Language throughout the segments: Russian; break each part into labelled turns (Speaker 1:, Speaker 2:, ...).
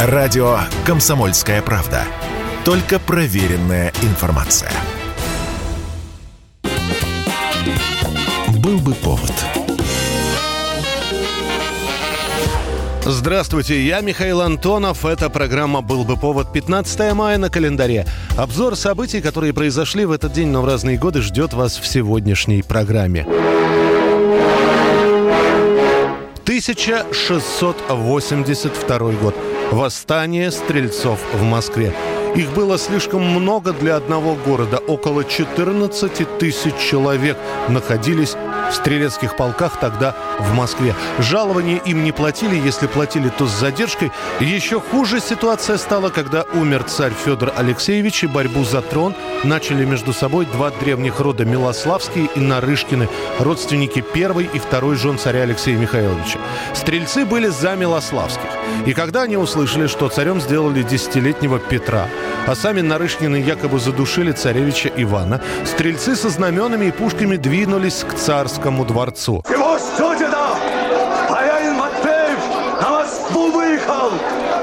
Speaker 1: Радио «Комсомольская правда». Только проверенная информация. Был бы повод.
Speaker 2: Здравствуйте, я Михаил Антонов. Эта программа «Был бы повод» 15 мая на календаре. Обзор событий, которые произошли в этот день, но в разные годы, ждет вас в сегодняшней программе. 1682 год. Восстание стрельцов в Москве. Их было слишком много для одного города. Около 14 тысяч человек находились в стрелецких полках тогда в Москве. Жалования им не платили, если платили, то с задержкой. Еще хуже ситуация стала, когда умер царь Федор Алексеевич, и борьбу за трон начали между собой два древних рода Милославские и Нарышкины, родственники первой и второй жен царя Алексея Михайловича. Стрельцы были за Милославских. И когда они услышали, что царем сделали десятилетнего Петра, а сами Нарышкины якобы задушили царевича Ивана, стрельцы со знаменами и пушками двинулись к царскому дворцу.
Speaker 3: Его сюда! Боярин Матвеев на Москву выехал!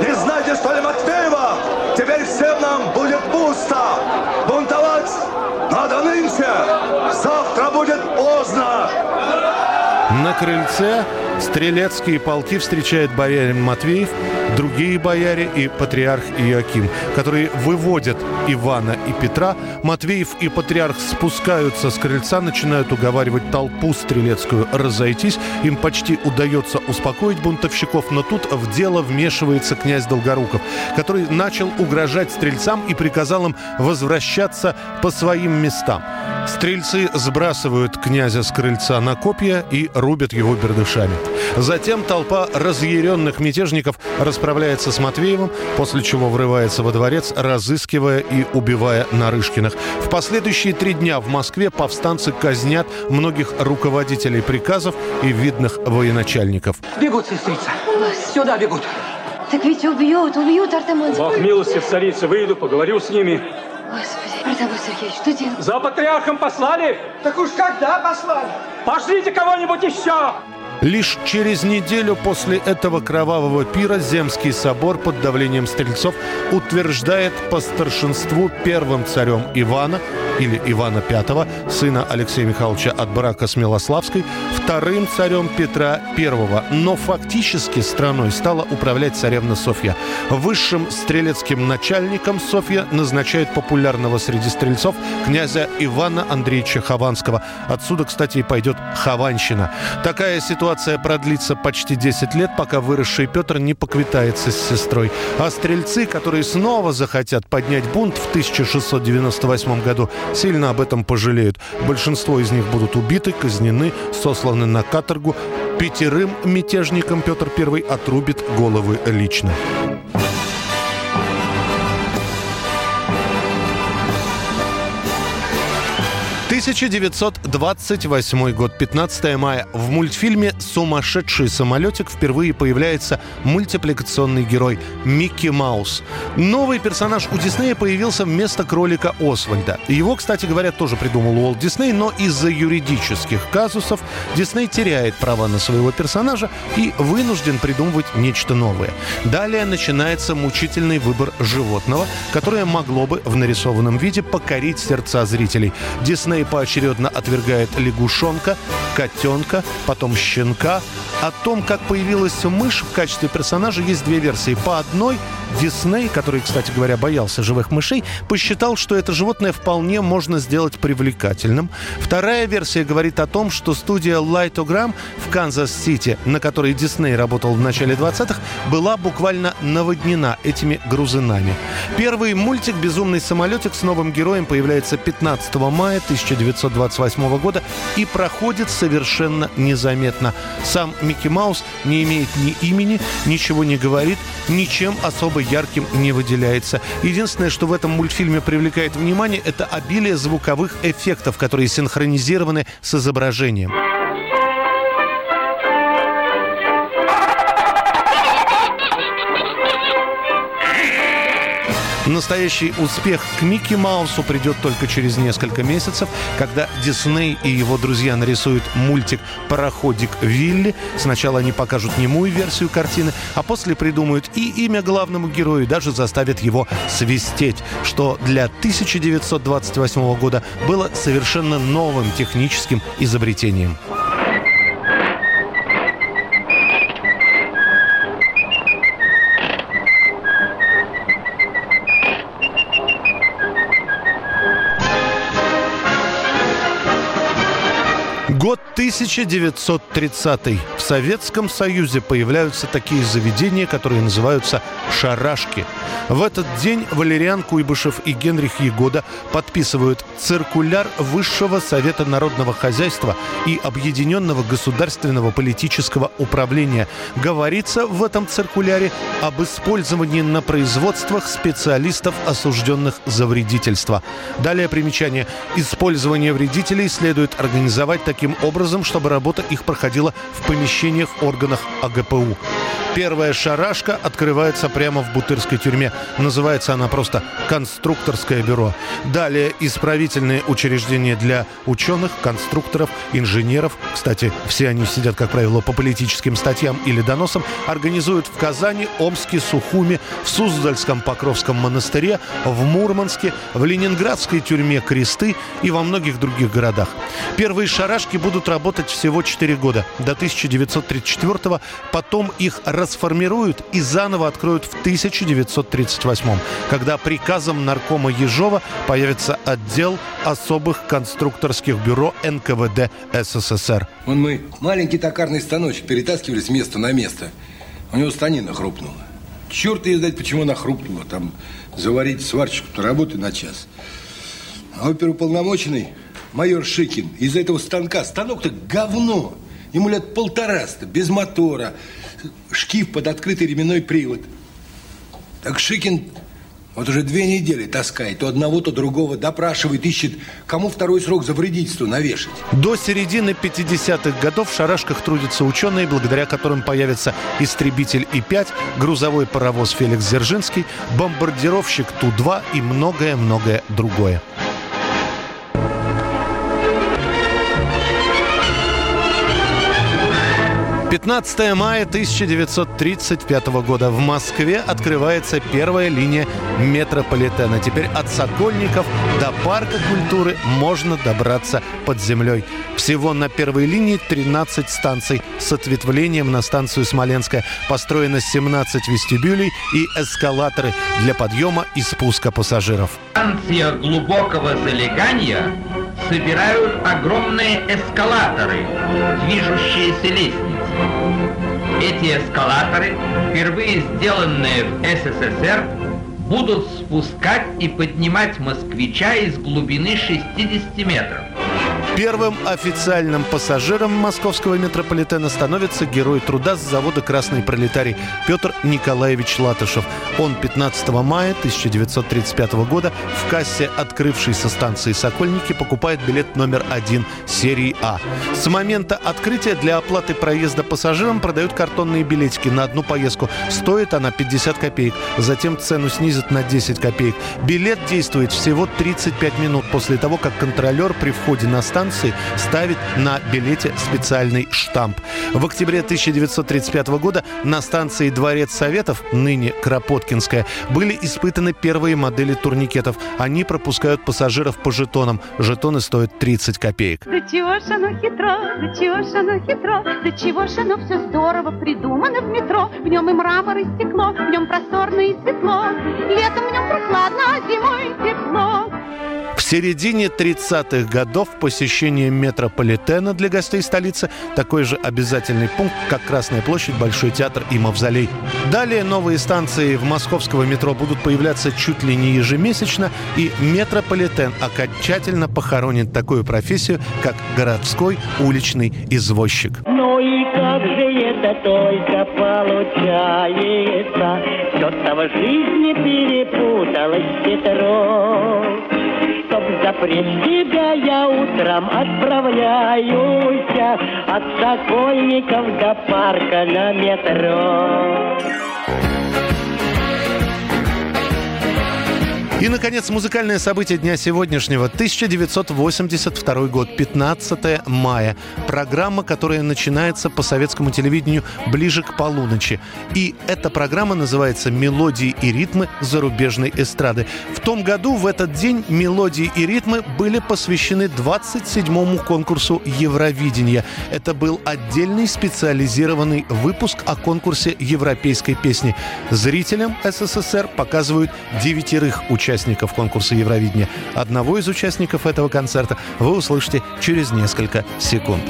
Speaker 3: Не знаете, что ли, Матвеева? Теперь всем нам будет пусто! Бунтовать надо нынче! Завтра будет поздно!
Speaker 2: На крыльце стрелецкие полки встречает боярин Матвеев, другие бояре и патриарх Иоаким, которые выводят Ивана и Петра. Матвеев и патриарх спускаются с крыльца, начинают уговаривать толпу стрелецкую разойтись. Им почти удается успокоить бунтовщиков, но тут в дело вмешивается князь Долгоруков, который начал угрожать стрельцам и приказал им возвращаться по своим местам. Стрельцы сбрасывают князя с крыльца на копья и рубят его бердышами. Затем толпа разъяренных мятежников расправляется с Матвеевым, после чего врывается во дворец, разыскивая и убивая Нарышкиных. В последующие три дня в Москве повстанцы казнят многих руководителей приказов и видных военачальников.
Speaker 4: Бегут, сестрица. Сюда бегут.
Speaker 5: Так ведь убьют, убьют, Артемон.
Speaker 4: Бог милости, царица, выйду, поговорю с ними.
Speaker 5: Господи, Артемон Сергеевич, что делать?
Speaker 4: За патриархом послали?
Speaker 6: Так уж когда послали?
Speaker 4: Пошлите кого-нибудь еще!
Speaker 2: Лишь через неделю после этого кровавого пира Земский собор под давлением стрельцов утверждает по старшинству первым царем Ивана или Ивана V, сына Алексея Михайловича от брака с Милославской, вторым царем Петра I. Но фактически страной стала управлять царевна Софья. Высшим стрелецким начальником Софья назначает популярного среди стрельцов князя Ивана Андреевича Хованского. Отсюда, кстати, и пойдет Хованщина. Такая ситуация продлится почти 10 лет, пока выросший Петр не поквитается с сестрой. А стрельцы, которые снова захотят поднять бунт в 1698 году, сильно об этом пожалеют. Большинство из них будут убиты, казнены, сосланы на каторгу. Пятерым мятежникам Петр I отрубит головы лично. 1928 год, 15 мая. В мультфильме «Сумасшедший самолетик» впервые появляется мультипликационный герой Микки Маус. Новый персонаж у Диснея появился вместо кролика Освальда. Его, кстати говоря, тоже придумал Уолт Дисней, но из-за юридических казусов Дисней теряет права на своего персонажа и вынужден придумывать нечто новое. Далее начинается мучительный выбор животного, которое могло бы в нарисованном виде покорить сердца зрителей. Дисней поочередно отвергает лягушонка, котенка, потом щенка. О том, как появилась мышь в качестве персонажа, есть две версии. По одной Дисней, который, кстати говоря, боялся живых мышей, посчитал, что это животное вполне можно сделать привлекательным. Вторая версия говорит о том, что студия Laugh-O-Gram в Канзас-Сити, на которой Дисней работал в начале 20-х, была буквально наводнена этими грызунами. Первый мультик «Безумный самолетик» с новым героем появляется 15 мая 1928 года и проходит совершенно незаметно. Сам Микки Маус не имеет ни имени, ничего не говорит, ничем особо ярким не выделяется. Единственное, что в этом мультфильме привлекает внимание, это обилие звуковых эффектов, которые синхронизированы с изображением. Настоящий успех к Микки Маусу придет только через несколько месяцев, когда Дисней и его друзья нарисуют мультик «Пароходик Вилли». Сначала они покажут немую версию картины, а после придумают и имя главному герою, и даже заставят его свистеть, что для 1928 года было совершенно новым техническим изобретением. 1930. В Советском Союзе появляются такие заведения, которые называются «шарашки». В этот день Валериан Куйбышев и Генрих Егода подписывают циркуляр Высшего Совета Народного Хозяйства и Объединенного Государственного Политического Управления. Говорится в этом циркуляре об использовании на производствах специалистов, осужденных за вредительство. Далее примечание. Использование вредителей следует организовать таким образом, чтобы работа их проходила в помещениях органах АГПУ. Первая шарашка открывается прямо в Бутырской тюрьме. Называется она просто «Конструкторское бюро». Далее исправительные учреждения для ученых, конструкторов, инженеров. Кстати, все они сидят, как правило, по политическим статьям или доносам. Организуют в Казани, Омске, Сухуме, в Суздальском Покровском монастыре, в Мурманске, в Ленинградской тюрьме «Кресты» и во многих других городах. Первые шарашки будут работать всего 4 года, до 1934 -го. Потом их расформируют и заново откроют в 1938 когда приказом наркома Ежова появится отдел особых конструкторских бюро НКВД СССР.
Speaker 7: Вон мы маленький токарный станочек перетаскивали с места на место. У него станина хрупнула. Черт ее знает, почему она хрупнула. Там заварить сварщику работы на час. А оперуполномоченный майор Шикин из этого станка. Станок-то говно. Ему лет полтораста, без мотора шкив под открытый ременной привод. Так Шикин вот уже две недели таскает. То одного, то другого допрашивает, ищет, кому второй срок за вредительство навешать.
Speaker 2: До середины 50-х годов в шарашках трудятся ученые, благодаря которым появится истребитель И-5, грузовой паровоз Феликс Дзержинский, бомбардировщик Ту-2 и многое-многое другое. 15 мая 1935 года в Москве открывается первая линия метрополитена. Теперь от Сокольников до Парка культуры можно добраться под землей. Всего на первой линии 13 станций с ответвлением на станцию Смоленская. Построено 17 вестибюлей и эскалаторы для подъема и спуска пассажиров.
Speaker 8: Станция глубокого залегания собирают огромные эскалаторы, движущиеся лестницы. Эти эскалаторы, впервые сделанные в СССР, будут спускать и поднимать москвича из глубины 60 метров.
Speaker 2: Первым официальным пассажиром московского метрополитена становится герой труда с завода «Красный пролетарий» Петр Николаевич Латышев. Он 15 мая 1935 года в кассе открывшейся станции «Сокольники» покупает билет номер один серии А. С момента открытия для оплаты проезда пассажирам продают картонные билетики на одну поездку. Стоит она 50 копеек. Затем цену снизят на 10 копеек. Билет действует всего 35 минут после того, как контролер при входе на станцию станции ставит на билете специальный штамп. В октябре 1935 года на станции Дворец Советов, ныне Кропоткинская, были испытаны первые модели турникетов. Они пропускают пассажиров по жетонам. Жетоны стоят 30 копеек.
Speaker 9: Да чего ж оно хитро, да чего ж оно хитро, да чего ж оно все здорово придумано в метро. В нем и мрамор, и стекло, в нем просторно и светло. Летом в нем прохладно, а зимой тепло.
Speaker 2: В середине 30-х годов посещение метрополитена для гостей столицы такой же обязательный пункт, как Красная площадь, Большой театр и Мавзолей. Далее новые станции в московского метро будут появляться чуть ли не ежемесячно, и метрополитен окончательно похоронит такую профессию, как городской уличный извозчик.
Speaker 10: Ну и как же это только получается, все-то в жизни перепуталось хитро чтоб запречь тебя я утром отправляюсь от Сокольников до парка на метро.
Speaker 2: И, наконец, музыкальное событие дня сегодняшнего. 1982 год, 15 мая. Программа, которая начинается по советскому телевидению ближе к полуночи. И эта программа называется «Мелодии и ритмы зарубежной эстрады». В том году, в этот день, мелодии и ритмы были посвящены 27-му конкурсу Евровидения. Это был отдельный специализированный выпуск о конкурсе европейской песни. Зрителям СССР показывают девятерых участников участников конкурса Евровидения. Одного из участников этого концерта вы услышите через несколько секунд.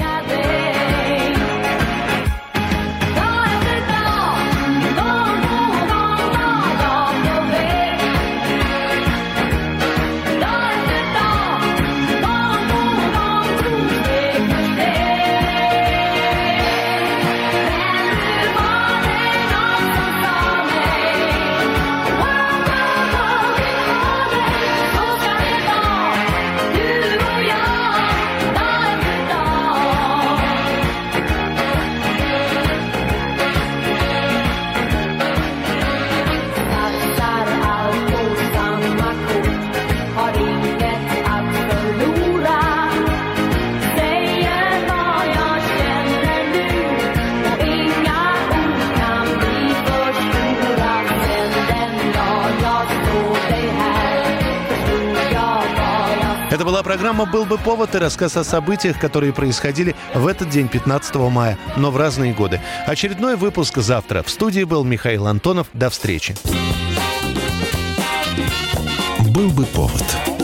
Speaker 2: Это была программа «Был бы повод» и рассказ о событиях, которые происходили в этот день, 15 мая, но в разные годы. Очередной выпуск завтра. В студии был Михаил Антонов. До встречи.
Speaker 1: «Был бы повод»